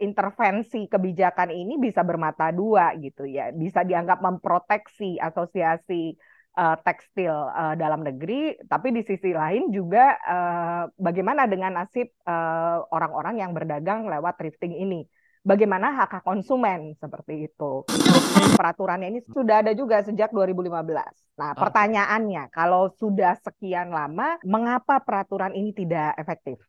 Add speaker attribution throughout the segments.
Speaker 1: intervensi kebijakan ini bisa bermata dua gitu ya, bisa dianggap memproteksi asosiasi uh, tekstil uh, dalam negeri, tapi di sisi lain juga uh, bagaimana dengan nasib orang-orang uh, yang berdagang lewat thrifting ini bagaimana hak hak konsumen seperti itu. Peraturannya ini sudah ada juga sejak 2015. Nah, pertanyaannya, kalau sudah sekian lama, mengapa peraturan ini tidak efektif?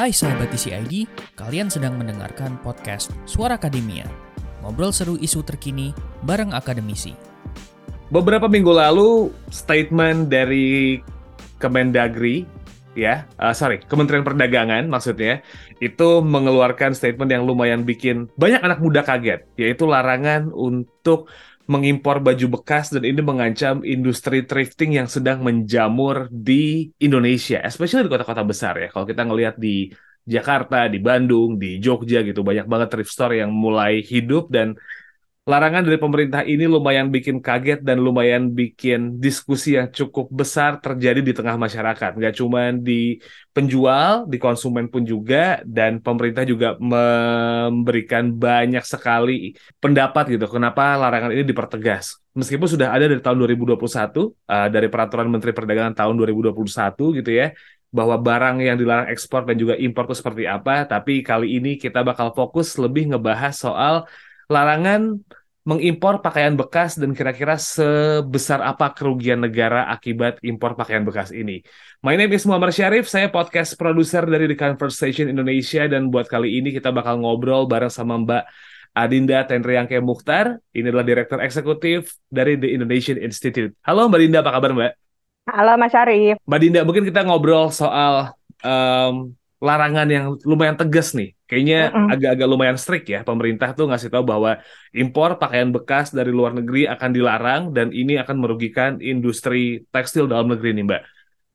Speaker 2: Hai sahabat TCID, kalian sedang mendengarkan podcast Suara Akademia. Ngobrol seru isu terkini bareng akademisi.
Speaker 3: Beberapa minggu lalu, statement dari Kemendagri ya, uh, sorry, Kementerian Perdagangan maksudnya, itu mengeluarkan statement yang lumayan bikin banyak anak muda kaget, yaitu larangan untuk mengimpor baju bekas dan ini mengancam industri thrifting yang sedang menjamur di Indonesia, especially di kota-kota besar ya. Kalau kita ngelihat di Jakarta, di Bandung, di Jogja gitu, banyak banget thrift store yang mulai hidup dan larangan dari pemerintah ini lumayan bikin kaget dan lumayan bikin diskusi yang cukup besar terjadi di tengah masyarakat. Nggak cuma di penjual, di konsumen pun juga, dan pemerintah juga memberikan banyak sekali pendapat gitu, kenapa larangan ini dipertegas. Meskipun sudah ada dari tahun 2021, uh, dari Peraturan Menteri Perdagangan tahun 2021 gitu ya, bahwa barang yang dilarang ekspor dan juga impor itu seperti apa, tapi kali ini kita bakal fokus lebih ngebahas soal larangan mengimpor pakaian bekas dan kira-kira sebesar apa kerugian negara akibat impor pakaian bekas ini. My name is Muhammad Syarif, saya podcast produser dari The Conversation Indonesia dan buat kali ini kita bakal ngobrol bareng sama Mbak Adinda Tenriangke Mukhtar. Ini adalah Direktur Eksekutif dari The Indonesian Institute. Halo Mbak Dinda, apa kabar Mbak?
Speaker 1: Halo Mas Syarif.
Speaker 3: Mbak Dinda, mungkin kita ngobrol soal um, larangan yang lumayan tegas nih. Kayaknya agak-agak lumayan strict ya. Pemerintah tuh ngasih tahu bahwa impor pakaian bekas dari luar negeri akan dilarang dan ini akan merugikan industri tekstil dalam negeri nih, Mbak.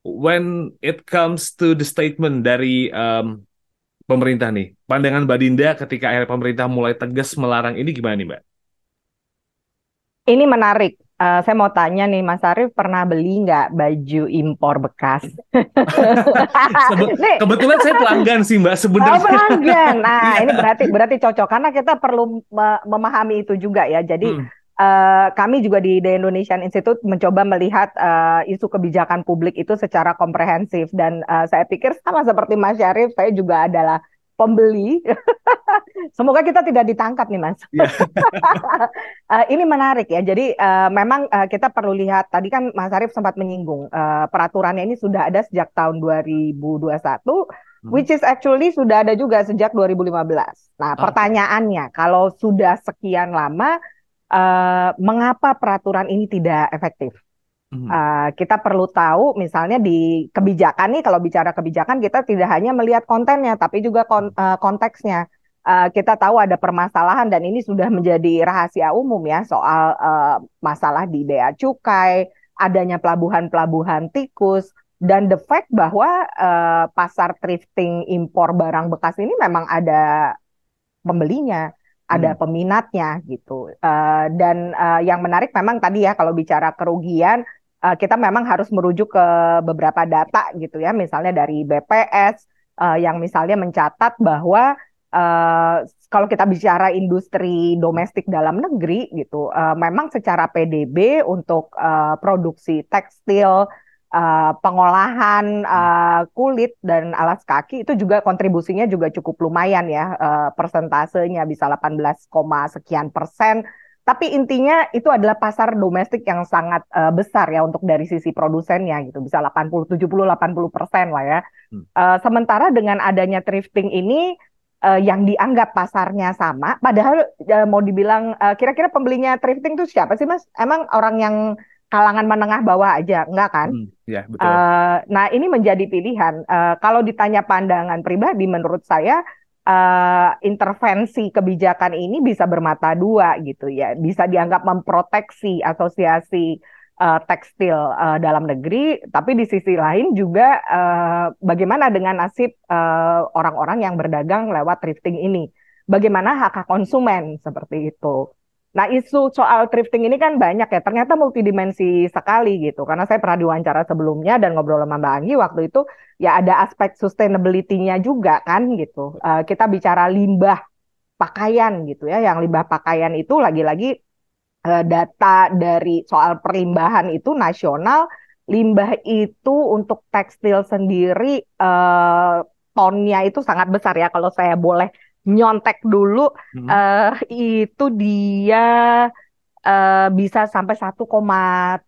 Speaker 3: When it comes to the statement dari um, pemerintah nih, pandangan Mbak Dinda ketika akhirnya pemerintah mulai tegas melarang ini gimana nih, Mbak?
Speaker 1: Ini menarik Uh, saya mau tanya nih, Mas Arief pernah beli nggak baju impor bekas?
Speaker 3: kebetulan saya pelanggan sih Mbak sebenarnya.
Speaker 1: Oh, pelanggan. Nah, ini berarti berarti cocok karena kita perlu memahami itu juga ya. Jadi hmm. uh, kami juga di The Indonesian Institute mencoba melihat uh, isu kebijakan publik itu secara komprehensif dan uh, saya pikir sama seperti Mas Syarif, saya juga adalah pembeli. Semoga kita tidak ditangkap nih, Mas. Yeah. uh, ini menarik ya. Jadi uh, memang uh, kita perlu lihat tadi kan Mas Arief sempat menyinggung uh, peraturannya ini sudah ada sejak tahun 2021 hmm. which is actually sudah ada juga sejak 2015. Nah, okay. pertanyaannya kalau sudah sekian lama uh, mengapa peraturan ini tidak efektif? Uh, kita perlu tahu misalnya di kebijakan nih kalau bicara kebijakan kita tidak hanya melihat kontennya tapi juga kon uh, konteksnya. Uh, kita tahu ada permasalahan dan ini sudah menjadi rahasia umum ya soal uh, masalah di bea cukai, adanya pelabuhan-pelabuhan tikus dan the fact bahwa uh, pasar thrifting impor barang bekas ini memang ada pembelinya ada hmm. peminatnya gitu. Uh, dan uh, yang menarik memang tadi ya kalau bicara kerugian uh, kita memang harus merujuk ke beberapa data gitu ya, misalnya dari BPS uh, yang misalnya mencatat bahwa uh, kalau kita bicara industri domestik dalam negeri gitu, uh, memang secara PDB untuk uh, produksi tekstil uh, pengolahan uh, kulit dan alas kaki itu juga kontribusinya juga cukup lumayan ya uh, persentasenya bisa 18, sekian persen tapi intinya itu adalah pasar domestik yang sangat uh, besar ya untuk dari sisi produsennya gitu bisa 80 70 80 persen lah ya. Hmm. Uh, sementara dengan adanya thrifting ini uh, yang dianggap pasarnya sama, padahal uh, mau dibilang kira kira-kira pembelinya thrifting itu siapa sih mas? Emang orang yang kalangan menengah bawah aja, enggak kan? Hmm,
Speaker 3: ya, betul. Uh,
Speaker 1: nah ini menjadi pilihan. Uh, kalau ditanya pandangan pribadi, menurut saya uh, intervensi kebijakan ini bisa bermata dua gitu ya, bisa dianggap memproteksi asosiasi uh, tekstil uh, dalam negeri, tapi di sisi lain juga uh, bagaimana dengan nasib orang-orang uh, yang berdagang lewat thrifting ini, bagaimana hak hak konsumen seperti itu. Nah, isu soal thrifting ini kan banyak ya. Ternyata multidimensi sekali gitu. Karena saya pernah diwawancara sebelumnya dan ngobrol sama Mbak Anggi waktu itu ya ada aspek sustainability-nya juga kan gitu. Uh, kita bicara limbah pakaian gitu ya. Yang limbah pakaian itu lagi-lagi uh, data dari soal perimbahan itu nasional limbah itu untuk tekstil sendiri uh, tonnya itu sangat besar ya kalau saya boleh nyontek dulu hmm. uh, itu dia uh, bisa sampai 1,7 uh,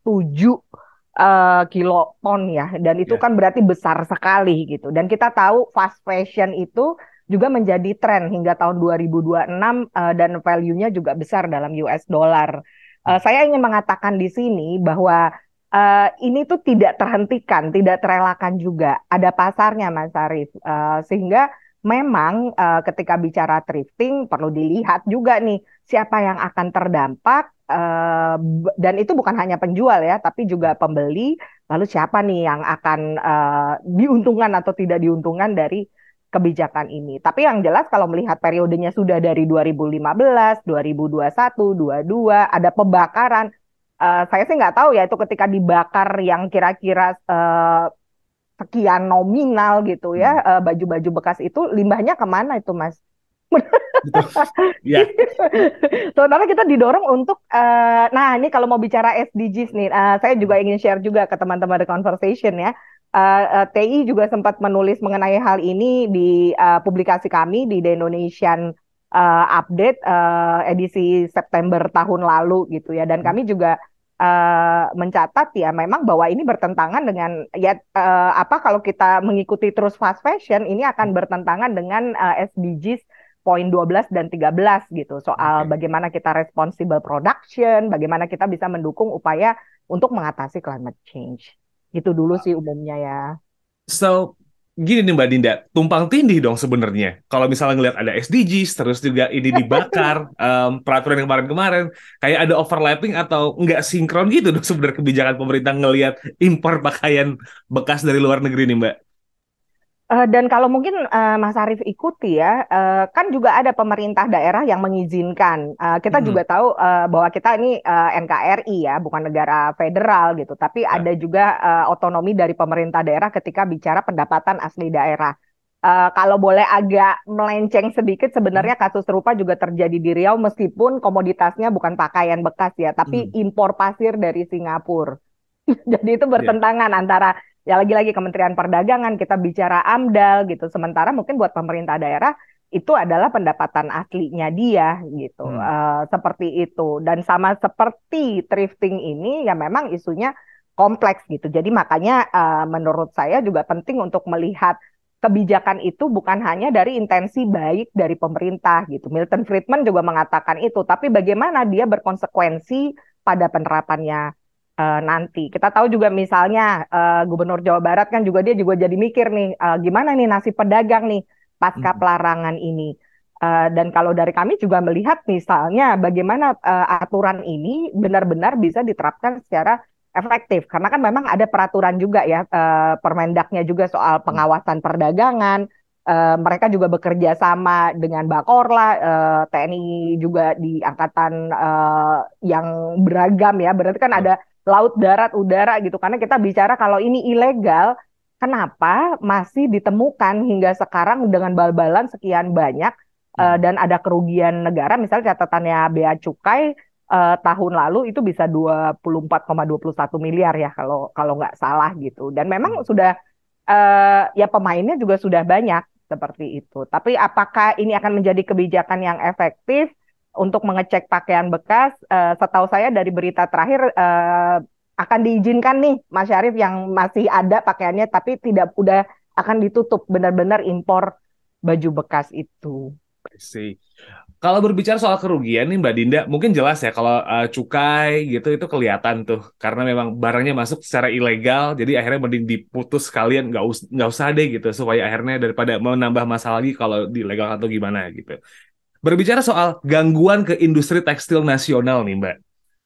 Speaker 1: kiloton ya dan itu yeah. kan berarti besar sekali gitu dan kita tahu fast fashion itu juga menjadi tren hingga tahun 2026 uh, dan value-nya juga besar dalam US dollar. Uh, saya ingin mengatakan di sini bahwa uh, ini tuh tidak terhentikan, tidak terelakkan juga. Ada pasarnya Mas Arif. Uh, sehingga memang uh, ketika bicara thrifting perlu dilihat juga nih siapa yang akan terdampak uh, dan itu bukan hanya penjual ya tapi juga pembeli lalu siapa nih yang akan uh, diuntungkan atau tidak diuntungkan dari kebijakan ini. Tapi yang jelas kalau melihat periodenya sudah dari 2015, 2021, 22 ada pembakaran. Uh, saya sih nggak tahu ya itu ketika dibakar yang kira-kira uh, sekian nominal gitu ya hmm. uh, baju-baju bekas itu limbahnya ke mana itu mas? ya. Sementara kita didorong untuk, uh, nah ini kalau mau bicara SDGs nih, uh, saya juga ingin share juga ke teman-teman The Conversation ya. Uh, uh, TI juga sempat menulis mengenai hal ini di uh, publikasi kami di The Indonesian uh, Update uh, edisi September tahun lalu gitu ya. Dan hmm. kami juga uh, mencatat ya memang bahwa ini bertentangan dengan ya uh, apa kalau kita mengikuti terus fast fashion ini akan bertentangan dengan uh, SDGs poin 12 dan 13 gitu soal okay. bagaimana kita responsible production, bagaimana kita bisa mendukung upaya untuk mengatasi climate change. Itu dulu sih umumnya ya.
Speaker 3: So gini nih Mbak Dinda, tumpang tindih dong sebenarnya. Kalau misalnya ngelihat ada SDGs, terus juga ini dibakar, um, peraturan yang kemarin-kemarin, kayak ada overlapping atau nggak sinkron gitu dong sebenarnya kebijakan pemerintah ngelihat impor pakaian bekas dari luar negeri nih Mbak.
Speaker 1: Uh, dan kalau mungkin uh, Mas Arief ikuti ya, uh, kan juga ada pemerintah daerah yang mengizinkan. Uh, kita hmm. juga tahu uh, bahwa kita ini uh, NKRI ya, bukan negara federal gitu. Tapi ya. ada juga uh, otonomi dari pemerintah daerah ketika bicara pendapatan asli daerah. Uh, kalau boleh agak melenceng sedikit, sebenarnya hmm. kasus serupa juga terjadi di Riau meskipun komoditasnya bukan pakaian bekas ya, tapi hmm. impor pasir dari Singapura. Jadi itu ya. bertentangan yeah. antara ya lagi-lagi Kementerian Perdagangan kita bicara AMDAL gitu. Sementara mungkin buat pemerintah daerah itu adalah pendapatan aslinya dia gitu. Hmm. uh, seperti itu. Dan sama seperti thrifting ini ya memang isunya kompleks gitu. Jadi makanya uh, menurut saya juga penting untuk melihat kebijakan itu bukan hanya dari intensi baik dari pemerintah gitu. Milton Friedman juga mengatakan itu. Tapi bagaimana dia berkonsekuensi pada penerapannya uh, nanti. Kita tahu juga misalnya uh, Gubernur Jawa Barat kan juga dia juga jadi mikir nih uh, gimana nih nasib pedagang nih pasca hmm. pelarangan ini. Uh, dan kalau dari kami juga melihat misalnya bagaimana uh, aturan ini benar-benar bisa diterapkan secara efektif karena kan memang ada peraturan juga ya uh, Permendaknya juga soal pengawasan perdagangan uh, mereka juga bekerja sama dengan Bakorla uh, TNI juga di angkatan uh, yang beragam ya berarti kan ada laut, darat, udara gitu. Karena kita bicara kalau ini ilegal, kenapa masih ditemukan hingga sekarang dengan bal-balan sekian banyak uh, dan ada kerugian negara? Misalnya catatannya Bea Cukai uh, tahun lalu itu bisa 24,21 miliar ya kalau kalau nggak salah gitu. Dan memang hmm. sudah uh, ya pemainnya juga sudah banyak seperti itu. Tapi apakah ini akan menjadi kebijakan yang efektif? Untuk mengecek pakaian bekas. Uh, setahu saya dari berita terakhir uh, akan diizinkan nih Mas Syarif yang masih ada pakaiannya tapi tidak udah akan ditutup benar-benar impor baju bekas itu.
Speaker 3: sih. Kalau berbicara soal kerugian nih Mbak Dinda, mungkin jelas ya kalau uh, cukai gitu itu kelihatan tuh karena memang barangnya masuk secara ilegal, jadi akhirnya mending diputus sekalian nggak us nggak usah deh gitu supaya akhirnya daripada menambah masalah lagi kalau di legal atau gimana gitu. Berbicara soal gangguan ke industri tekstil nasional nih Mbak.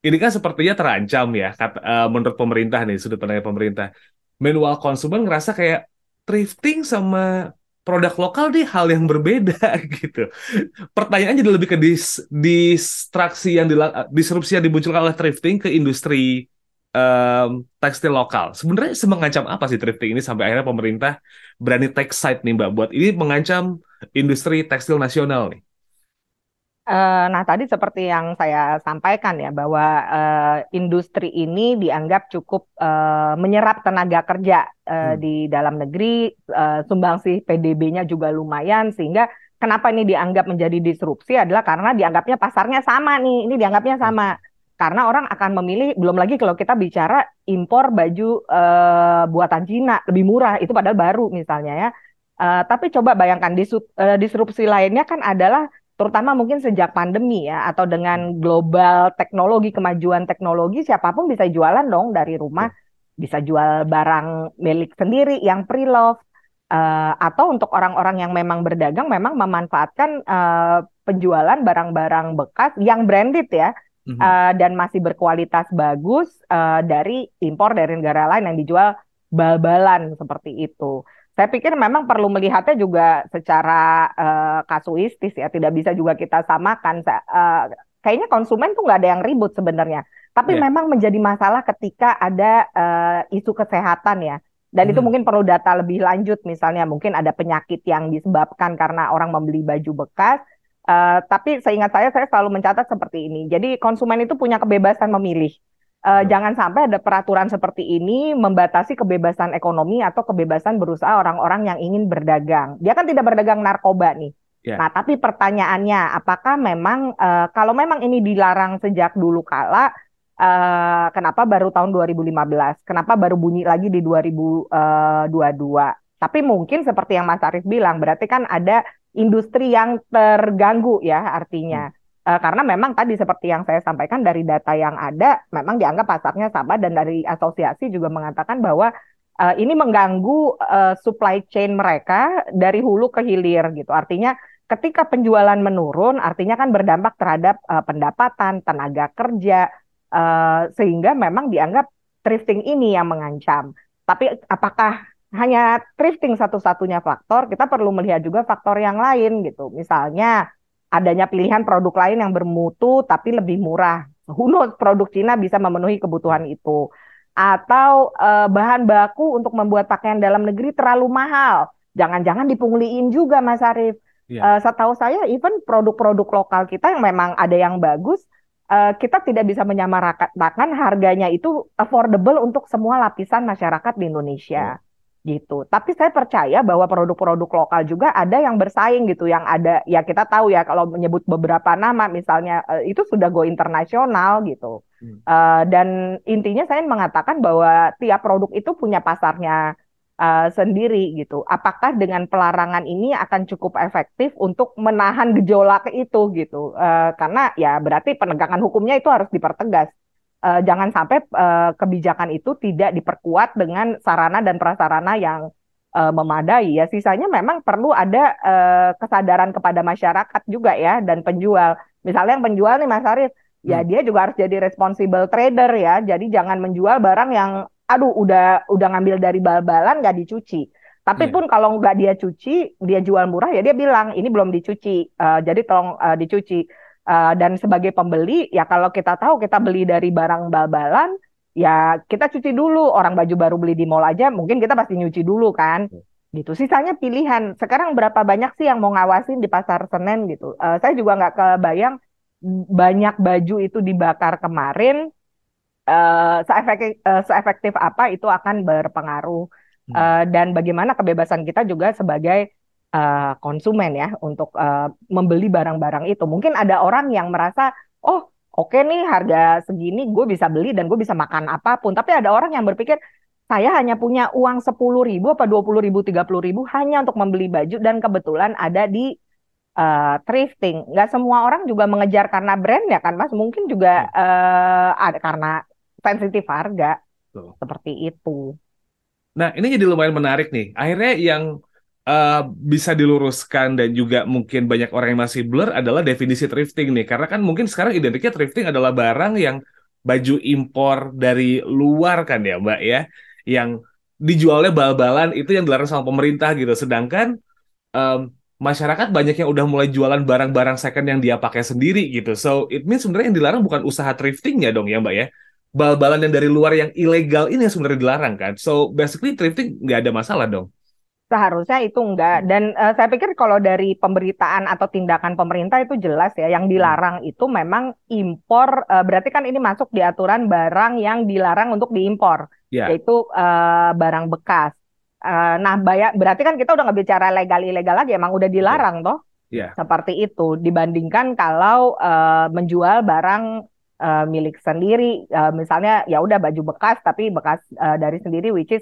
Speaker 3: Ini kan sepertinya terancam ya kata, uh, menurut pemerintah nih, sudut pandang pemerintah. Manual konsumen ngerasa kayak thrifting sama produk lokal nih hal yang berbeda gitu. Pertanyaan jadi lebih ke dis, distraksi yang disrupsi yang dimunculkan oleh thrifting ke industri um, tekstil lokal. Sebenarnya semengancam apa sih thrifting ini sampai akhirnya pemerintah berani take side nih Mbak buat ini mengancam industri tekstil nasional nih?
Speaker 1: Uh, nah, tadi seperti yang saya sampaikan ya, bahwa uh, industri ini dianggap cukup uh, menyerap tenaga kerja uh, hmm. di dalam negeri, uh, sumbangsih PDB-nya juga lumayan, sehingga kenapa ini dianggap menjadi disrupsi adalah karena dianggapnya pasarnya sama nih, ini dianggapnya hmm. sama. Hmm. Karena orang akan memilih, belum lagi kalau kita bicara impor baju uh, buatan Cina, lebih murah, itu padahal baru misalnya ya. Uh, tapi coba bayangkan disrupsi lainnya kan adalah terutama mungkin sejak pandemi ya atau dengan global teknologi kemajuan teknologi siapa pun bisa jualan dong dari rumah. Bisa jual barang milik sendiri yang pre-love uh, atau untuk orang-orang yang memang berdagang memang memanfaatkan uh, penjualan barang-barang bekas yang branded ya mm-hmm. uh, dan masih berkualitas bagus uh, dari impor dari negara lain yang dijual bal-balan seperti itu saya pikir memang perlu melihatnya juga secara uh, kasuistis ya, tidak bisa juga kita samakan. Uh, kayaknya konsumen tuh nggak ada yang ribut sebenarnya, tapi yeah. memang menjadi masalah ketika ada uh, isu kesehatan ya. Dan hmm. itu mungkin perlu data lebih lanjut, misalnya mungkin ada penyakit yang disebabkan karena orang membeli baju bekas. Uh, tapi seingat saya, saya selalu mencatat seperti ini. Jadi konsumen itu punya kebebasan memilih uh, jangan sampai ada peraturan seperti ini membatasi kebebasan ekonomi atau kebebasan berusaha orang-orang yang ingin berdagang. Dia kan tidak berdagang narkoba nih. Yeah. Nah, tapi pertanyaannya, apakah memang uh, kalau memang ini dilarang sejak dulu kala, uh, kenapa baru tahun 2015? Kenapa baru bunyi lagi di 2022? Tapi mungkin seperti yang Mas Arief bilang, berarti kan ada industri yang terganggu ya artinya. Hmm. Uh, karena memang tadi seperti yang saya sampaikan dari data yang ada, memang dianggap pasarnya sama dan dari asosiasi juga mengatakan bahwa uh, ini mengganggu uh, supply chain mereka dari hulu ke hilir gitu. Artinya ketika penjualan menurun, artinya kan berdampak terhadap uh, pendapatan, tenaga kerja, uh, sehingga memang dianggap thrifting ini yang mengancam. Tapi apakah hanya thrifting satu-satunya faktor? Kita perlu melihat juga faktor yang lain gitu. Misalnya adanya pilihan produk lain yang bermutu tapi lebih murah. Who knows, produk Cina bisa memenuhi kebutuhan itu. Atau uh, bahan baku untuk membuat pakaian dalam negeri terlalu mahal. Jangan-jangan dipungliin juga Mas Arief. Yeah. Iya. Uh, setahu saya even produk-produk lokal kita yang memang ada yang bagus, uh, kita tidak bisa menyamaratakan harganya itu affordable untuk semua lapisan masyarakat di Indonesia. Yeah gitu. Tapi saya percaya bahwa produk-produk lokal juga ada yang bersaing gitu, yang ada ya kita tahu ya kalau menyebut beberapa nama misalnya uh, itu sudah go internasional gitu. Hmm. Uh, dan intinya saya mengatakan bahwa tiap produk itu punya pasarnya uh, sendiri gitu. Apakah dengan pelarangan ini akan cukup efektif untuk menahan gejolak itu gitu? Uh, karena ya berarti penegakan hukumnya itu harus dipertegas uh, jangan sampai uh, kebijakan itu tidak diperkuat dengan sarana dan prasarana yang uh, memadai ya. Sisanya memang perlu ada uh, kesadaran kepada masyarakat juga ya dan penjual. Misalnya yang penjual nih Mas Arif ya hmm. dia juga harus jadi responsible trader ya. Jadi jangan menjual barang yang aduh udah udah ngambil dari bal-balan nggak dicuci. Tapi yeah. pun kalau nggak dia cuci dia jual murah ya dia bilang ini belum dicuci. Uh, jadi tolong uh, dicuci Uh, dan sebagai pembeli ya kalau kita tahu kita beli dari barang bal-balan ya kita cuci dulu. Orang baju baru beli di mall aja mungkin kita pasti nyuci dulu kan. Hmm. gitu. Sisanya pilihan. Sekarang berapa banyak sih yang mau ngawasin di pasar Senen gitu? Uh, saya juga nggak kebayang banyak baju itu dibakar kemarin uh, seefektif, uh, seefektif apa itu akan berpengaruh. Uh, dan bagaimana kebebasan kita juga sebagai uh, konsumen ya untuk uh, membeli barang-barang itu. Mungkin ada orang yang merasa, oh oke okay nih harga segini gue bisa beli dan gue bisa makan apa pun. Tapi ada orang yang berpikir, saya hanya punya uang sepuluh ribu apa dua puluh ribu tiga puluh ribu hanya untuk membeli baju dan kebetulan ada di uh, thrifting. Nggak semua orang juga mengejar karena brand ya kan mas. Mungkin juga uh, ada karena sensitif harga Tuh. seperti itu.
Speaker 3: Nah ini jadi lumayan menarik nih. Akhirnya yang uh, bisa diluruskan dan juga mungkin banyak orang yang masih blur adalah definisi thrifting nih. Karena kan mungkin sekarang identiknya thrifting adalah barang yang baju impor dari luar kan ya Mbak ya. Yang dijualnya bal-balan itu yang dilarang sama pemerintah gitu. Sedangkan um, masyarakat banyak yang udah mulai jualan barang-barang second yang dia pakai sendiri gitu. So it means sebenarnya yang dilarang bukan usaha thriftingnya dong ya Mbak ya. Bal-balan yang dari luar yang ilegal ini yang sebenarnya dilarang kan. So basically thrifting nggak ada masalah dong.
Speaker 1: Seharusnya itu enggak. Dan uh, saya pikir kalau dari pemberitaan atau tindakan pemerintah itu jelas ya. Yang dilarang itu memang impor. Uh, berarti kan ini masuk di aturan barang yang dilarang untuk diimpor. Yeah. Yaitu uh, barang bekas. Uh, nah, bayar berarti kan kita udah nggak bicara legal ilegal lagi, emang udah dilarang toh. Yeah. Seperti itu dibandingkan kalau uh, menjual barang uh, milik sendiri, uh, misalnya ya udah baju bekas tapi bekas uh, dari sendiri, which is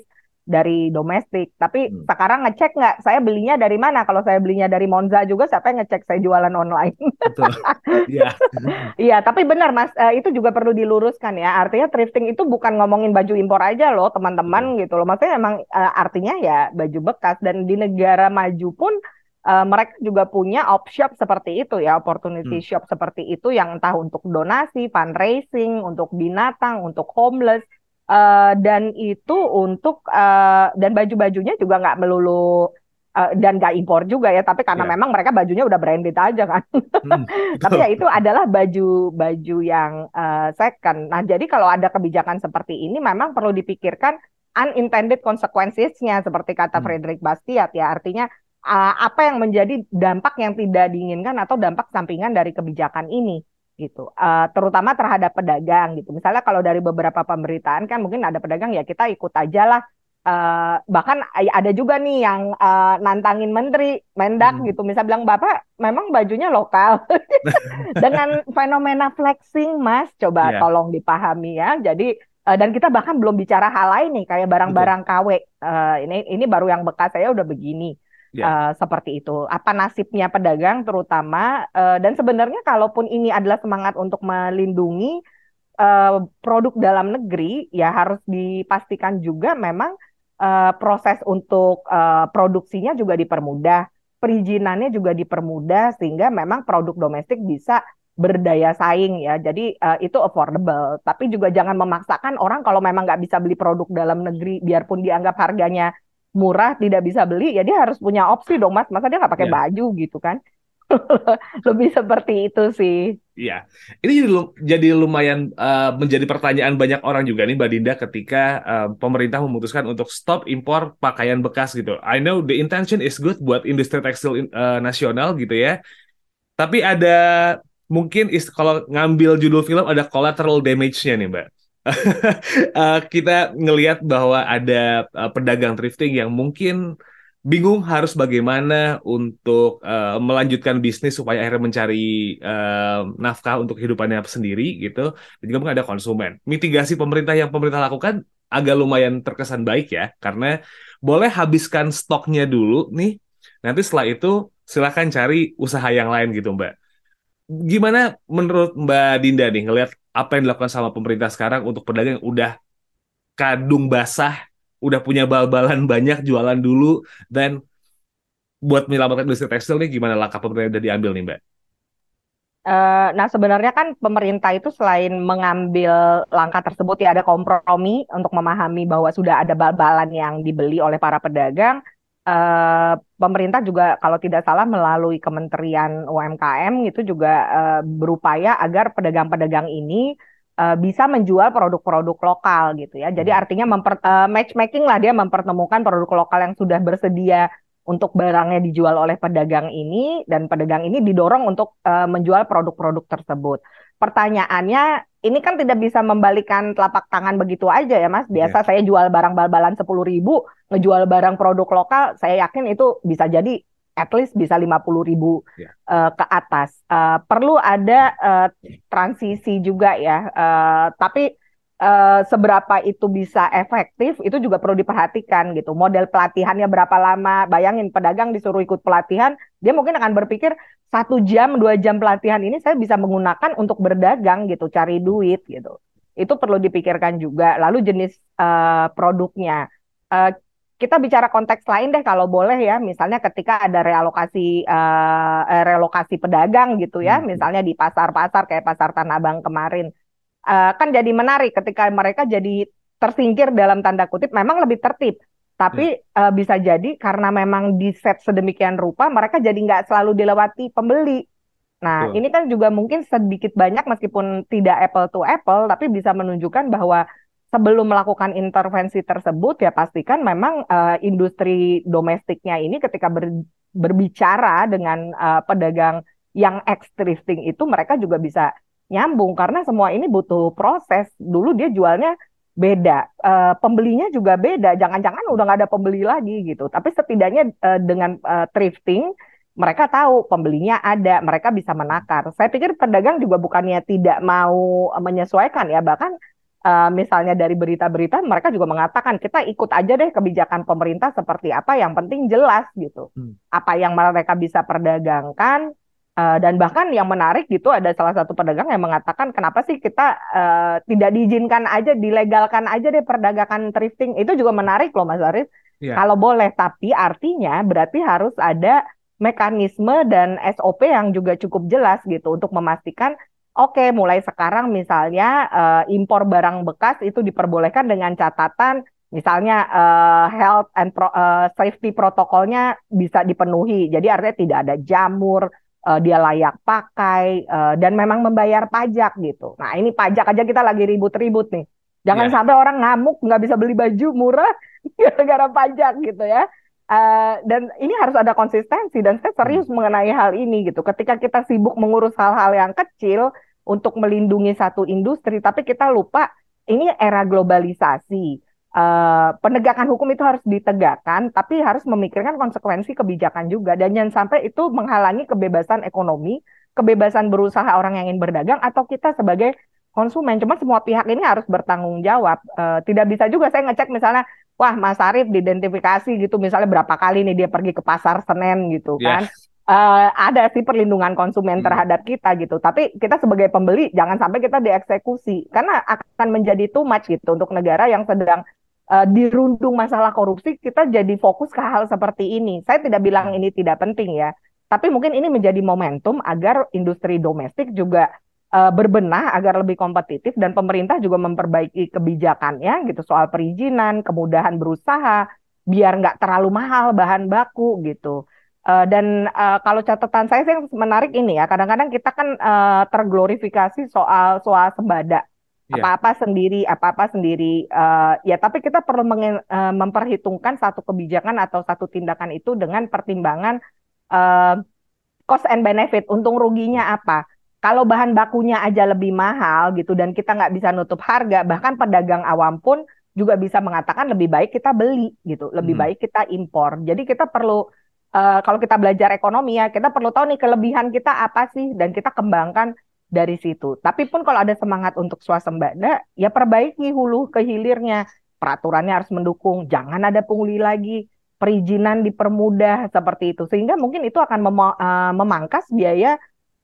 Speaker 1: dari domestik. Tapi hmm. sekarang ngecek nggak saya belinya dari mana? Kalau saya belinya dari Monza juga siapa yang ngecek saya jualan online? Betul. Iya. Iya, tapi benar Mas, uh, itu juga perlu diluruskan ya. Artinya thrifting itu bukan ngomongin baju impor aja loh, teman-teman hmm. gitu loh. Maksudnya emang uh, artinya ya baju bekas dan di negara maju pun uh, mereka juga punya op shop seperti itu ya, opportunity hmm. shop seperti itu yang entah untuk donasi, fundraising, untuk binatang, untuk homeless Uh, dan itu untuk uh, dan baju-bajunya juga nggak melulu uh, dan nggak impor juga ya tapi karena yeah. memang mereka bajunya udah branded aja kan. Hmm, tapi ya itu adalah baju-baju yang uh, second. Nah jadi kalau ada kebijakan seperti ini memang perlu dipikirkan unintended consequences-nya seperti kata hmm. Frederick Bastiat ya. Artinya uh, apa yang menjadi dampak yang tidak diinginkan atau dampak sampingan dari kebijakan ini gitu. Uh, terutama terhadap pedagang gitu. Misalnya kalau dari beberapa pemberitaan kan mungkin ada pedagang ya kita ikut aja lah. Uh, bahkan ada juga nih yang uh, nantangin menteri mendak hmm. gitu. Misal bilang bapak memang bajunya lokal? Dengan fenomena flexing mas. Coba yeah. tolong dipahami ya. Jadi uh, dan kita bahkan belum bicara hal lain nih kayak barang-barang KW uh, ini ini baru yang bekas saya udah begini yeah. Ya. uh, seperti itu. Apa nasibnya pedagang terutama uh, dan sebenarnya kalaupun ini adalah semangat untuk melindungi uh, produk dalam negeri, ya harus dipastikan juga memang uh, proses untuk uh, produksinya juga dipermudah, perizinannya juga dipermudah sehingga memang produk domestik bisa berdaya saing ya. Jadi uh, itu affordable. Tapi juga jangan memaksakan orang kalau memang nggak bisa beli produk dalam negeri, biarpun dianggap harganya murah tidak bisa beli ya dia harus punya opsi dong mas. Masa dia nggak pakai yeah. baju gitu kan? Lebih seperti itu sih.
Speaker 3: Iya, ini jadi, jadi lumayan uh, menjadi pertanyaan banyak orang juga nih Mbak Dinda ketika uh, pemerintah memutuskan untuk stop impor pakaian bekas gitu. I know the intention is good buat industri tekstil uh, nasional gitu ya, tapi ada mungkin is, kalau ngambil judul film ada collateral damage-nya nih Mbak uh, kita ngelihat bahwa ada uh, pedagang thrifting yang mungkin bingung harus bagaimana untuk uh, melanjutkan bisnis supaya akhirnya mencari uh, nafkah untuk kehidupannya sendiri gitu. Dan juga ada konsumen. Mitigasi pemerintah yang pemerintah lakukan agak lumayan terkesan baik ya, karena boleh habiskan stoknya dulu nih. Nanti setelah itu silahkan cari usaha yang lain gitu Mbak. Gimana menurut Mbak Dinda nih ngelihat apa yang dilakukan sama pemerintah sekarang untuk pedagang udah kadung basah, udah punya bal-balan banyak jualan dulu dan buat menyelamatkan industri tekstil nih gimana langkah pemerintah udah diambil nih Mbak?
Speaker 1: Uh, nah sebenarnya kan pemerintah itu selain mengambil langkah tersebut ya ada kompromi untuk memahami bahwa sudah ada bal-balan yang dibeli oleh para pedagang uh, pemerintah juga kalau tidak salah melalui Kementerian UMKM itu juga uh, berupaya agar pedagang-pedagang ini uh, bisa menjual produk-produk lokal gitu ya. Jadi hmm. artinya memper, uh, matchmaking lah dia mempertemukan produk lokal yang sudah bersedia untuk barangnya dijual oleh pedagang ini dan pedagang ini didorong untuk uh, menjual produk-produk tersebut. Pertanyaannya ini kan tidak bisa membalikan telapak tangan begitu aja ya mas. Biasa yeah. saya jual barang bal-balan sepuluh ribu, ngejual barang produk lokal, saya yakin itu bisa jadi at least bisa lima puluh ribu yeah. Ya. uh, ke atas. Uh, perlu ada uh, transisi juga ya. Uh, tapi uh, seberapa itu bisa efektif itu juga perlu diperhatikan gitu. Model pelatihannya berapa lama? Bayangin pedagang disuruh ikut pelatihan, dia mungkin akan berpikir satu jam dua jam pelatihan ini saya bisa menggunakan untuk berdagang gitu cari duit gitu itu perlu dipikirkan juga lalu jenis uh, produknya uh, kita bicara konteks lain deh kalau boleh ya misalnya ketika ada realokasi uh, relokasi pedagang gitu ya hmm. misalnya di pasar-pasar kayak pasar Tanah Abang kemarin uh, kan jadi menarik ketika mereka jadi tersingkir dalam tanda kutip memang lebih tertib Tapi hmm. uh, bisa jadi karena memang di set sedemikian rupa, mereka jadi nggak selalu dilewati pembeli. Nah, ini kan juga mungkin sedikit banyak meskipun tidak apple to apple, tapi bisa menunjukkan bahwa sebelum melakukan intervensi tersebut ya pastikan memang uh, industri domestiknya ini ketika ber, berbicara dengan uh, pedagang yang ex thrifting itu mereka juga bisa nyambung karena semua ini butuh proses. Dulu dia jualnya beda, uh, pembelinya juga beda. Jangan-jangan udah nggak ada pembeli lagi gitu. Tapi setidaknya uh, dengan uh, thrifting mereka tahu pembelinya ada, mereka bisa menakar. Saya pikir pedagang juga bukannya tidak mau menyesuaikan ya, bahkan uh, misalnya dari berita-berita mereka juga mengatakan kita ikut aja deh kebijakan pemerintah seperti apa, yang penting jelas gitu. Hmm. Apa yang mereka bisa perdagangkan uh, dan bahkan yang menarik gitu ada salah satu pedagang yang mengatakan kenapa sih kita uh, tidak diizinkan aja, dilegalkan aja deh perdagangan thrifting. Itu juga menarik loh Mas Arif. Yeah. Kalau boleh, tapi artinya berarti harus ada mekanisme dan SOP yang juga cukup jelas gitu untuk memastikan oke okay, mulai sekarang misalnya uh, impor barang bekas itu diperbolehkan dengan catatan misalnya uh, health and pro, uh, safety protokolnya bisa dipenuhi. Jadi artinya tidak ada jamur, uh, dia layak pakai uh, dan memang membayar pajak gitu. Nah ini pajak aja kita lagi ribut-ribut nih. Jangan yeah. sampai orang ngamuk nggak bisa beli baju murah gara-gara pajak gitu ya. Uh, dan ini harus ada konsistensi dan saya serius hmm. mengenai hal ini gitu. Ketika kita sibuk mengurus hal-hal yang kecil untuk melindungi satu industri, tapi kita lupa ini era globalisasi. Uh, penegakan hukum itu harus ditegakkan, tapi harus memikirkan konsekuensi kebijakan juga dan jangan sampai itu menghalangi kebebasan ekonomi, kebebasan berusaha orang yang ingin berdagang atau kita sebagai konsumen. Cuma semua pihak ini harus bertanggung jawab. Uh, tidak bisa juga saya ngecek misalnya wah Mas Arief diidentifikasi gitu misalnya berapa kali nih dia pergi ke pasar Senen gitu kan. Uh, ada sih perlindungan konsumen hmm. terhadap kita gitu. Tapi kita sebagai pembeli jangan sampai kita dieksekusi karena akan menjadi too much gitu untuk negara yang sedang uh, dirundung masalah korupsi kita jadi fokus ke hal seperti ini. Saya tidak bilang ini tidak penting ya, tapi mungkin ini menjadi momentum agar industri domestik juga uh, berbenah agar lebih kompetitif dan pemerintah juga memperbaiki kebijakannya gitu soal perizinan, kemudahan berusaha biar nggak terlalu mahal bahan baku gitu. Uh, dan uh, kalau catatan saya yang menarik ini ya, kadang-kadang kita kan uh, terglorifikasi soal soal sembada. Apa-apa yeah. sendiri, apa-apa sendiri. Uh, ya, tapi kita perlu uh, memperhitungkan satu kebijakan atau satu tindakan itu dengan pertimbangan uh, cost and benefit, untung ruginya apa kalau bahan bakunya aja lebih mahal gitu dan kita nggak bisa nutup harga, bahkan pedagang awam pun juga bisa mengatakan lebih baik kita beli gitu, lebih hmm. baik kita impor. Jadi kita perlu uh, kalau kita belajar ekonomi ya, kita perlu tahu nih kelebihan kita apa sih dan kita kembangkan dari situ. Tapi pun kalau ada semangat untuk swasembada, ya perbaiki hulu ke hilirnya. Peraturannya harus mendukung, jangan ada pungli lagi, perizinan dipermudah seperti itu. Sehingga mungkin itu akan mem uh, memangkas biaya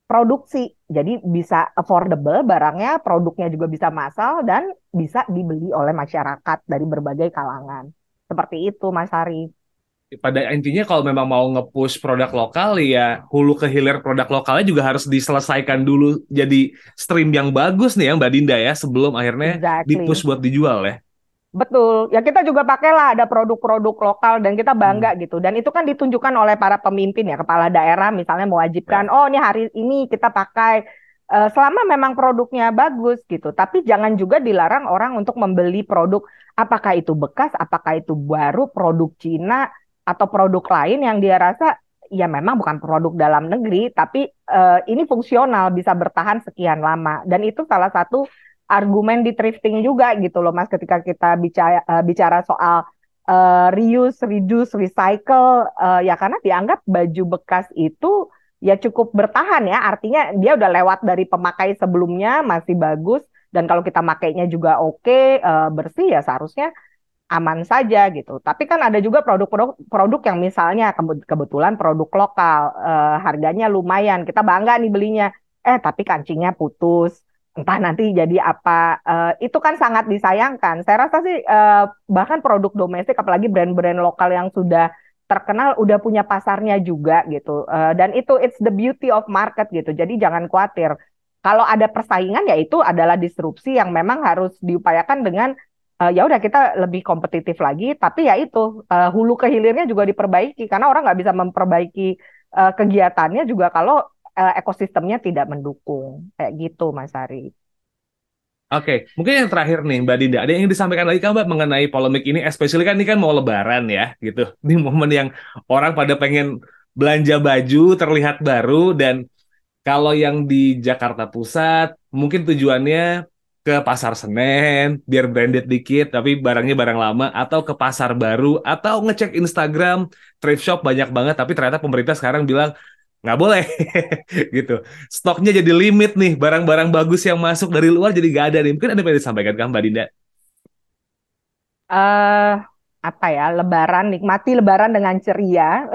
Speaker 1: produksi. Jadi bisa affordable barangnya, produknya juga bisa massal dan bisa dibeli oleh masyarakat dari berbagai kalangan. Seperti itu Mas Ari.
Speaker 3: Pada intinya kalau memang mau nge-push produk lokal ya hulu ke hilir produk lokalnya juga harus diselesaikan dulu jadi stream yang bagus nih ya Mbak Dinda ya sebelum akhirnya exactly. di-push buat dijual ya.
Speaker 1: Betul. Ya kita juga pakailah ada produk-produk lokal dan kita bangga hmm. gitu. Dan itu kan ditunjukkan oleh para pemimpin ya, kepala daerah misalnya mewajibkan, ya. oh ini hari ini kita pakai uh, selama memang produknya bagus gitu. Tapi jangan juga dilarang orang untuk membeli produk apakah itu bekas, apakah itu baru, produk Cina atau produk lain yang dia rasa ya memang bukan produk dalam negeri, tapi uh, ini fungsional bisa bertahan sekian lama. Dan itu salah satu argumen di thrifting juga gitu loh Mas ketika kita bicara uh, bicara soal uh, reuse, reduce, recycle uh, ya karena dianggap baju bekas itu ya cukup bertahan ya artinya dia udah lewat dari pemakai sebelumnya masih bagus dan kalau kita makainya juga oke okay, uh, bersih ya seharusnya aman saja gitu. Tapi kan ada juga produk-produk produk yang misalnya kebetulan produk lokal uh, harganya lumayan. Kita bangga nih belinya. Eh tapi kancingnya putus. Entah nanti jadi apa. Uh, itu kan sangat disayangkan. Saya rasa sih uh, bahkan produk domestik apalagi brand-brand lokal yang sudah terkenal udah punya pasarnya juga gitu. Dan itu it's the beauty of market gitu. Jadi jangan khawatir. Kalau ada persaingan ya itu adalah disrupsi yang memang harus diupayakan dengan uh, ya udah kita lebih kompetitif lagi tapi ya itu uh, hulu ke hilirnya juga diperbaiki karena orang nggak bisa memperbaiki uh, kegiatannya juga kalau uh, ekosistemnya tidak mendukung kayak gitu Mas Ari.
Speaker 3: Oke, okay. mungkin yang terakhir nih Mbak Dinda, ada yang ingin disampaikan lagi kan Mbak mengenai polemik ini, especially kan ini kan mau lebaran ya, gitu. Di momen yang orang pada pengen belanja baju terlihat baru dan kalau yang di Jakarta Pusat mungkin tujuannya ke pasar Senen biar branded dikit tapi barangnya barang lama atau ke pasar baru atau ngecek Instagram thrift shop banyak banget tapi ternyata pemerintah sekarang bilang nggak boleh. Gitu. Stoknya jadi limit nih barang-barang bagus yang masuk dari luar jadi nggak ada nih. Mungkin ada yang disampaikan kan Mbak Dinda?
Speaker 1: Uh, apa ya Lebaran nikmati Lebaran dengan ceria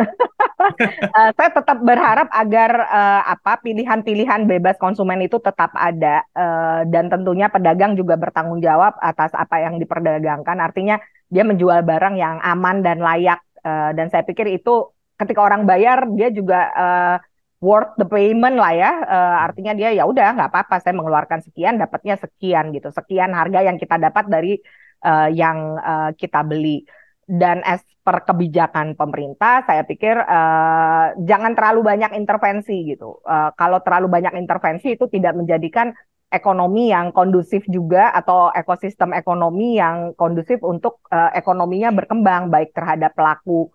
Speaker 1: uh, saya tetap berharap agar uh, apa pilihan-pilihan bebas konsumen itu tetap ada uh, dan tentunya pedagang juga bertanggung jawab atas apa yang diperdagangkan. Artinya dia menjual barang yang aman dan layak uh, dan saya pikir itu ketika orang bayar dia juga uh, worth the payment lah ya. Uh, artinya dia ya udah nggak apa-apa saya mengeluarkan sekian dapatnya sekian gitu. Sekian harga yang kita dapat dari uh, yang uh, kita beli dan as per kebijakan pemerintah, saya pikir uh, jangan terlalu banyak intervensi gitu. Uh, kalau terlalu banyak intervensi itu tidak menjadikan ekonomi yang kondusif juga atau ekosistem ekonomi yang kondusif untuk uh, ekonominya berkembang baik terhadap pelaku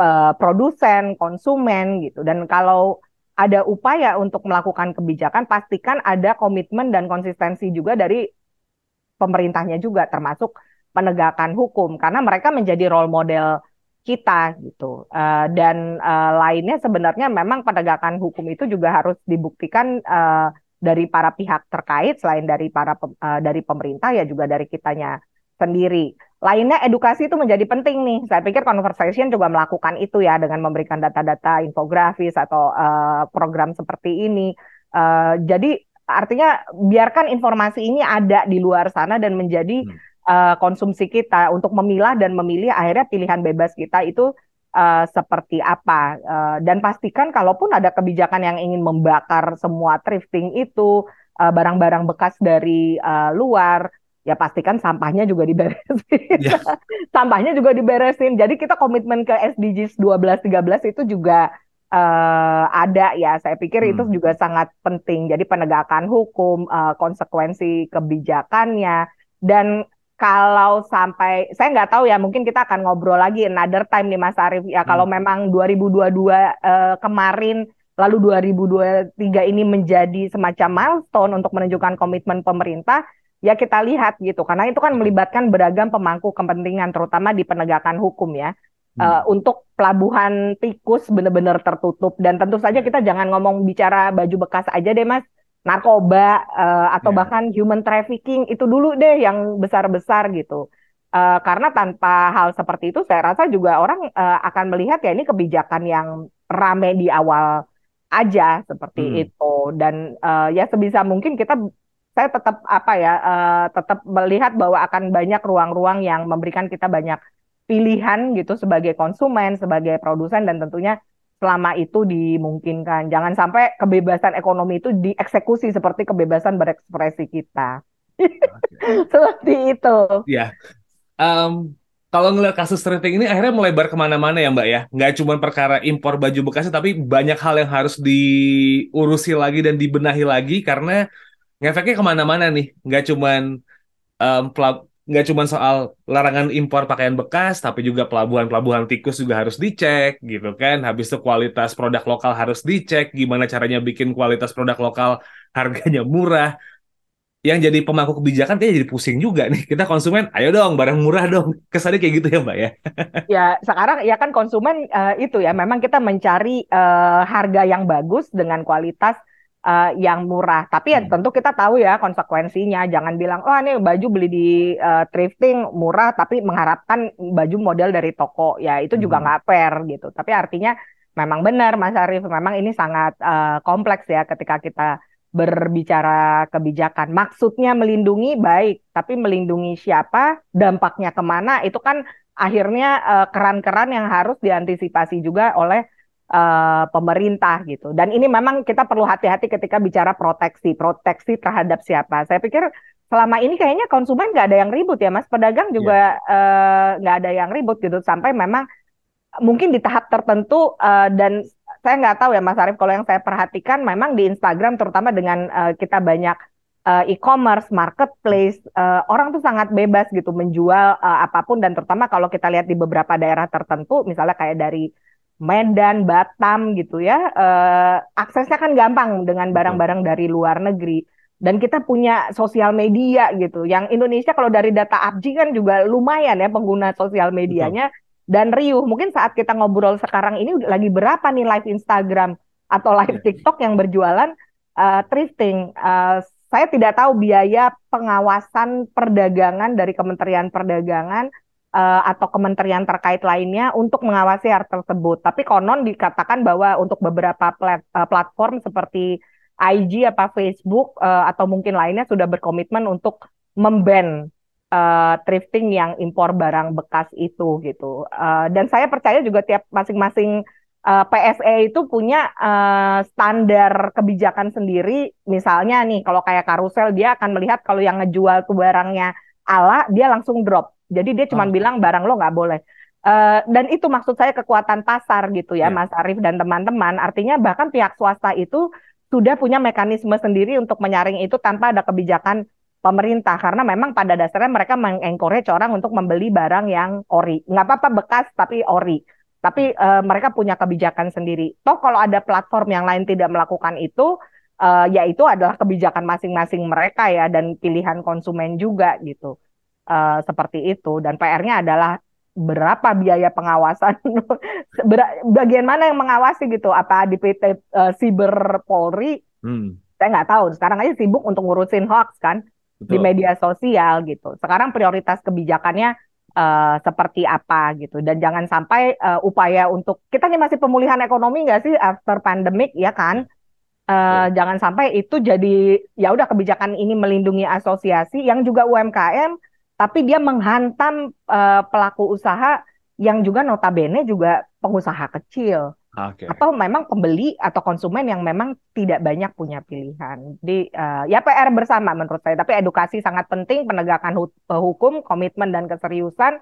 Speaker 1: uh, produsen, konsumen gitu. Dan kalau ada upaya untuk melakukan kebijakan, pastikan ada komitmen dan konsistensi juga dari pemerintahnya juga, termasuk penegakan hukum karena mereka menjadi role model kita gitu uh, dan uh, lainnya sebenarnya memang penegakan hukum itu juga harus dibuktikan uh, dari para pihak terkait selain dari para uh, dari pemerintah ya juga dari kitanya sendiri. Lainnya edukasi itu menjadi penting nih. Saya pikir conversation coba melakukan itu ya dengan memberikan data-data infografis atau uh, program seperti ini. Uh, jadi artinya biarkan informasi ini ada di luar sana dan menjadi hmm uh, konsumsi kita untuk memilah dan memilih akhirnya pilihan bebas kita itu uh, seperti apa uh, dan pastikan kalaupun ada kebijakan yang ingin membakar semua thrifting itu barang-barang uh, bekas dari uh, luar ya pastikan sampahnya juga diberesin. Yeah. sampahnya juga diberesin. Jadi kita komitmen ke SDGs 12 13 itu juga uh, ada ya. Saya pikir hmm. itu juga sangat penting. Jadi penegakan hukum, uh, konsekuensi kebijakannya dan kalau sampai saya nggak tahu ya mungkin kita akan ngobrol lagi another time nih Mas Arief. Ya kalau hmm. memang 2022 uh, kemarin lalu 2023 ini menjadi semacam milestone untuk menunjukkan komitmen pemerintah ya kita lihat gitu. Karena itu kan melibatkan beragam pemangku kepentingan terutama di penegakan hukum ya. Hmm. uh, untuk pelabuhan tikus benar-benar tertutup. Dan tentu saja kita jangan ngomong bicara baju bekas aja deh Mas narkoba uh, atau yeah. bahkan human trafficking itu dulu deh yang besar-besar gitu. Uh, karena tanpa hal seperti itu saya rasa juga orang uh, akan melihat ya ini kebijakan yang rame di awal aja seperti hmm. itu dan uh, ya sebisa mungkin kita saya tetap apa ya uh, tetap melihat bahwa akan banyak ruang-ruang yang memberikan kita banyak pilihan gitu sebagai konsumen, sebagai produsen dan tentunya selama itu dimungkinkan. Jangan sampai kebebasan ekonomi itu dieksekusi seperti kebebasan berekspresi kita. Okay. seperti itu.
Speaker 3: Ya. Um, kalau ngeliat kasus thrifting ini akhirnya melebar ke mana-mana ya Mbak ya. Nggak cuma perkara impor baju bekas, tapi banyak hal yang harus diurusi lagi dan dibenahi lagi karena ngefeknya ke mana-mana nih. Nggak cuma um, nggak cuma soal larangan impor pakaian bekas, tapi juga pelabuhan-pelabuhan tikus juga harus dicek, gitu kan. Habis itu kualitas produk lokal harus dicek, gimana caranya bikin kualitas produk lokal harganya murah. Yang jadi pemangku kebijakan kayaknya jadi pusing juga nih. Kita konsumen, ayo dong barang murah dong. Kesannya kayak gitu ya Mbak ya?
Speaker 1: ya sekarang ya kan konsumen uh, itu ya, memang kita mencari uh, harga yang bagus dengan kualitas uh, yang murah. Tapi ya hmm. tentu kita tahu ya konsekuensinya. Jangan bilang, oh ini baju beli di uh, thrifting murah, tapi mengharapkan baju model dari toko. Ya itu juga hmm. nggak fair gitu. Tapi artinya memang benar Mas Arief, memang ini sangat uh, kompleks ya ketika kita berbicara kebijakan. Maksudnya melindungi baik, tapi melindungi siapa, dampaknya ke mana, itu kan akhirnya keran-keran uh, yang harus diantisipasi juga oleh uh, pemerintah gitu. Dan ini memang kita perlu hati-hati ketika bicara proteksi, proteksi terhadap siapa. Saya pikir selama ini kayaknya konsumen nggak ada yang ribut ya mas pedagang juga yeah. uh, nggak ada yang ribut gitu sampai memang mungkin di tahap tertentu uh, dan saya nggak tahu ya mas Arief kalau yang saya perhatikan memang di Instagram terutama dengan uh, kita banyak uh, e-commerce marketplace uh, orang tuh sangat bebas gitu menjual uh, apa pun dan terutama kalau kita lihat di beberapa daerah tertentu misalnya kayak dari Medan, Batam gitu ya, uh, aksesnya kan gampang dengan barang-barang dari luar negeri dan kita punya sosial media gitu. Yang Indonesia kalau dari data APJI kan juga lumayan ya pengguna sosial medianya Betul. dan riuh. Mungkin saat kita ngobrol sekarang ini lagi berapa nih live Instagram atau live iya. TikTok yang berjualan uh, thrifting. Uh, saya tidak tahu biaya pengawasan perdagangan dari Kementerian Perdagangan uh, atau kementerian terkait lainnya untuk mengawasi hal tersebut. Tapi konon dikatakan bahwa untuk beberapa plat, uh, platform seperti IG apa Facebook uh, atau mungkin lainnya sudah berkomitmen untuk memban uh, thrifting yang impor barang bekas itu gitu. Uh, dan saya percaya juga tiap masing-masing uh, PSE itu punya uh, standar kebijakan sendiri. Misalnya nih kalau kayak karusel dia akan melihat kalau yang ngejual tuh barangnya ala dia langsung drop. Jadi dia cuma oh. bilang barang lo nggak boleh. Uh, dan itu maksud saya kekuatan pasar gitu ya, yeah. Mas Arief dan teman-teman. Artinya bahkan pihak swasta itu sudah punya mekanisme sendiri untuk menyaring itu tanpa ada kebijakan pemerintah karena memang pada dasarnya mereka mengencourage orang untuk membeli barang yang ori nggak apa-apa bekas tapi ori tapi uh, mereka punya kebijakan sendiri toh kalau ada platform yang lain tidak melakukan itu uh, ya itu adalah kebijakan masing-masing mereka ya dan pilihan konsumen juga gitu uh, seperti itu. Dan PR-nya adalah berapa biaya pengawasan. Bagian mana yang mengawasi gitu? Apa di PT uh, eh, Siber Polri? Hmm. saya nggak tahu. Sekarang aja sibuk untuk ngurusin hoax kan? Betul. di media sosial gitu. Sekarang prioritas kebijakannya uh, seperti apa gitu. Dan jangan sampai uh, upaya untuk kita ini masih pemulihan ekonomi nggak sih after pandemic ya kan? Uh, ya. jangan sampai itu jadi ya udah kebijakan ini melindungi asosiasi yang juga UMKM tapi dia menghantam uh, pelaku usaha yang juga notabene juga pengusaha kecil. Okay. Atau memang pembeli atau konsumen yang memang tidak banyak punya pilihan. Di uh, ya PR bersama menurut saya, tapi edukasi sangat penting, penegakan hukum, komitmen dan keseriusan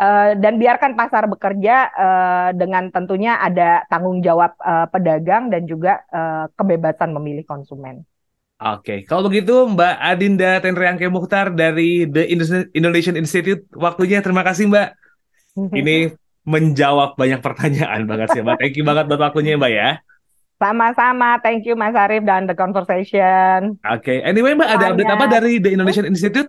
Speaker 1: uh, dan biarkan pasar bekerja uh, dengan tentunya ada tanggung jawab uh, pedagang dan juga uh, kebebasan memilih konsumen.
Speaker 3: Oke, kalau begitu Mbak Adinda Tenriangke Mukhtar dari The Indonesian Institute, waktunya terima kasih Mbak. Ini menjawab banyak pertanyaan banget sih Mbak. Thank you banget buat waktunya Mbak ya.
Speaker 1: Sama-sama, thank you Mas Arif dan The Conversation.
Speaker 3: Oke, okay. anyway Mbak, ada update apa dari The Indonesian Institute?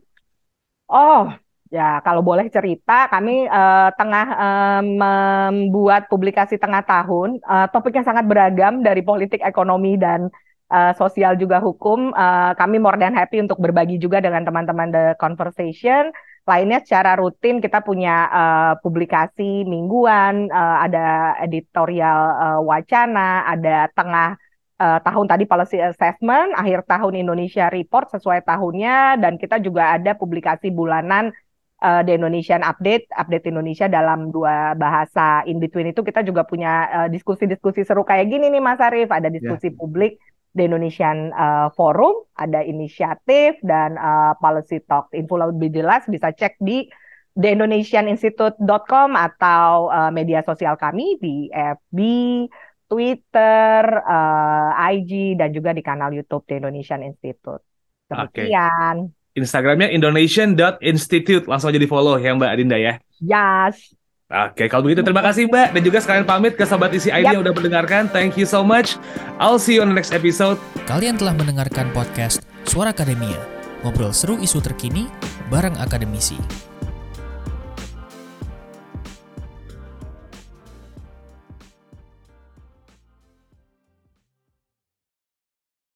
Speaker 1: Oh, ya kalau boleh cerita, kami uh, tengah uh, membuat publikasi tengah tahun. Uh, topiknya sangat beragam dari politik, ekonomi, dan uh, sosial juga hukum. Uh, kami more than happy untuk berbagi juga dengan teman-teman The Conversation. Lainnya secara rutin kita punya uh, publikasi mingguan, uh, ada editorial uh, wacana, ada tengah uh, tahun tadi policy assessment, akhir tahun Indonesia report sesuai tahunnya, dan kita juga ada publikasi bulanan uh, The Indonesian Update, update Indonesia dalam dua bahasa. In between itu kita juga punya diskusi-diskusi uh, seru kayak gini nih Mas Arief, ada diskusi yeah. publik The Indonesian uh, Forum, ada inisiatif dan uh, policy talk. Info lebih jelas bisa cek di theindonesianinstitute.com atau uh, media sosial kami di FB, Twitter, uh, IG dan juga di kanal YouTube The Indonesian Institute.
Speaker 3: Demikian. Okay. Instagramnya indonesian.institute langsung aja di follow ya Mbak Adinda ya.
Speaker 1: Yes.
Speaker 3: Oke, kalau begitu terima kasih Mbak dan juga sekalian pamit ke sobat isi ID yep. yang udah mendengarkan. Thank you so much. I'll see you on the next episode.
Speaker 2: Kalian telah mendengarkan podcast Suara Akademia. Ngobrol seru isu terkini bareng akademisi.